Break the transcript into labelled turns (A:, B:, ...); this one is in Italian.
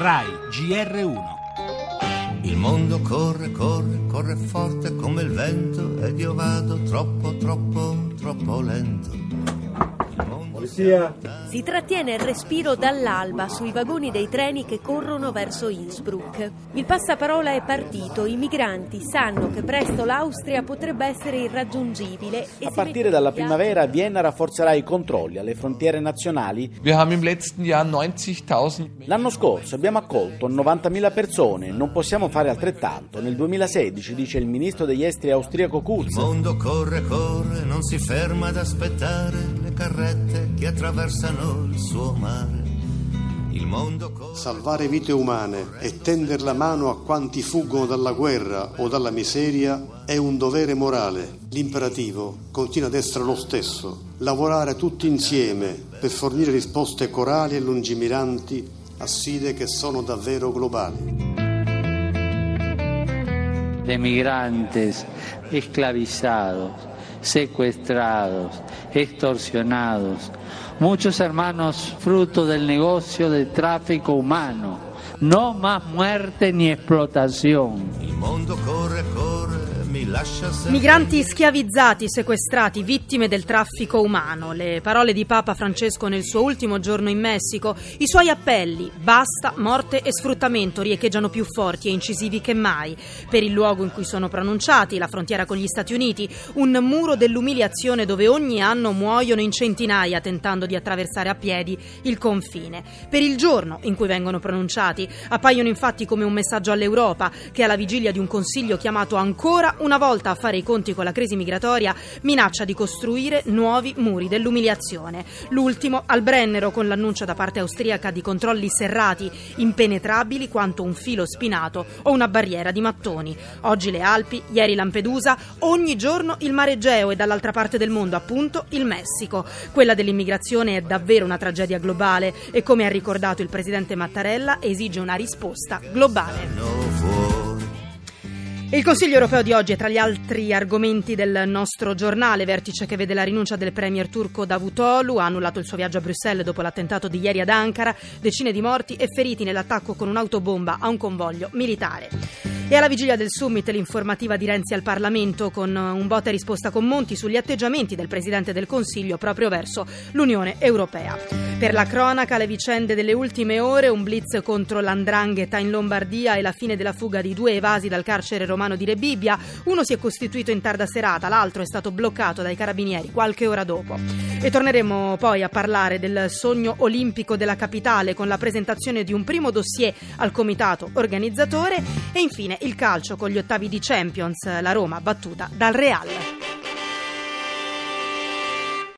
A: RAI GR1
B: Il mondo corre, corre, corre forte come il vento ed io vado troppo, troppo, troppo lento. Il mondo
C: Polizia,
D: Si trattiene il respiro dall'alba sui vagoni dei treni che corrono verso Innsbruck. Il passaparola è partito, i migranti sanno che presto l'Austria potrebbe essere irraggiungibile e
E: A partire dalla primavera Vienna rafforzerà i controlli alle frontiere nazionali.
F: Wir haben im letzten Jahr 90.000
E: L'anno scorso abbiamo accolto 90.000 persone, non possiamo fare altrettanto. Nel 2016, dice il ministro degli esteri austriaco Kurz.
B: Il mondo corre, corre, non si ferma ad aspettare le carrette che attraversano il suo mare. Il mondo corre.
G: Salvare vite umane e tendere la mano a quanti fuggono dalla guerra o dalla miseria è un dovere morale. L'imperativo continua ad essere lo stesso, lavorare tutti insieme per fornire risposte corali e lungimiranti a sfide che sono davvero globali.
H: de migrantes esclavizados, secuestrados, extorsionados, muchos hermanos fruto del negocio de tráfico humano. No más muerte ni explotación.
I: Migranti schiavizzati, sequestrati, vittime del traffico umano. Le parole di Papa Francesco nel suo ultimo giorno in Messico, i suoi appelli, basta, morte e sfruttamento, riecheggiano più forti e incisivi che mai. Per il luogo in cui sono pronunciati, la frontiera con gli Stati Uniti, un muro dell'umiliazione dove ogni anno muoiono in centinaia tentando di attraversare a piedi il confine. Per il giorno in cui vengono pronunciati, appaiono infatti come un messaggio all'Europa che alla vigilia di un consiglio chiamato ancora una volta a fare i conti con la crisi migratoria minaccia di costruire nuovi muri dell'umiliazione. L'ultimo al Brennero con l'annuncio da parte austriaca di controlli serrati, impenetrabili quanto un filo spinato o una barriera di mattoni. Oggi le Alpi, ieri Lampedusa, ogni giorno il mare Egeo e dall'altra parte del mondo appunto il Messico. Quella dell'immigrazione è davvero una tragedia globale e come ha ricordato il presidente Mattarella esige una risposta globale. Il Consiglio europeo di oggi è tra gli altri argomenti del nostro giornale, vertice che vede la rinuncia del premier turco Davutoglu, ha annullato il suo viaggio a Bruxelles dopo l'attentato di ieri ad Ankara, decine di morti e feriti nell'attacco con un'autobomba a un convoglio militare. E alla vigilia del summit l'informativa di Renzi al Parlamento con un botta e risposta con Monti sugli atteggiamenti del Presidente del Consiglio proprio verso l'Unione Europea. Per la cronaca, le vicende delle ultime ore, un blitz contro l'andrangheta in Lombardia e la fine della fuga di due evasi dal carcere romano di Rebibbia. Uno si è costituito in tarda serata, l'altro è stato bloccato dai carabinieri qualche ora dopo. E torneremo poi a parlare del sogno olimpico della capitale con la presentazione di un primo dossier al comitato organizzatore e infine il calcio con gli ottavi di Champions, la Roma battuta dal Real.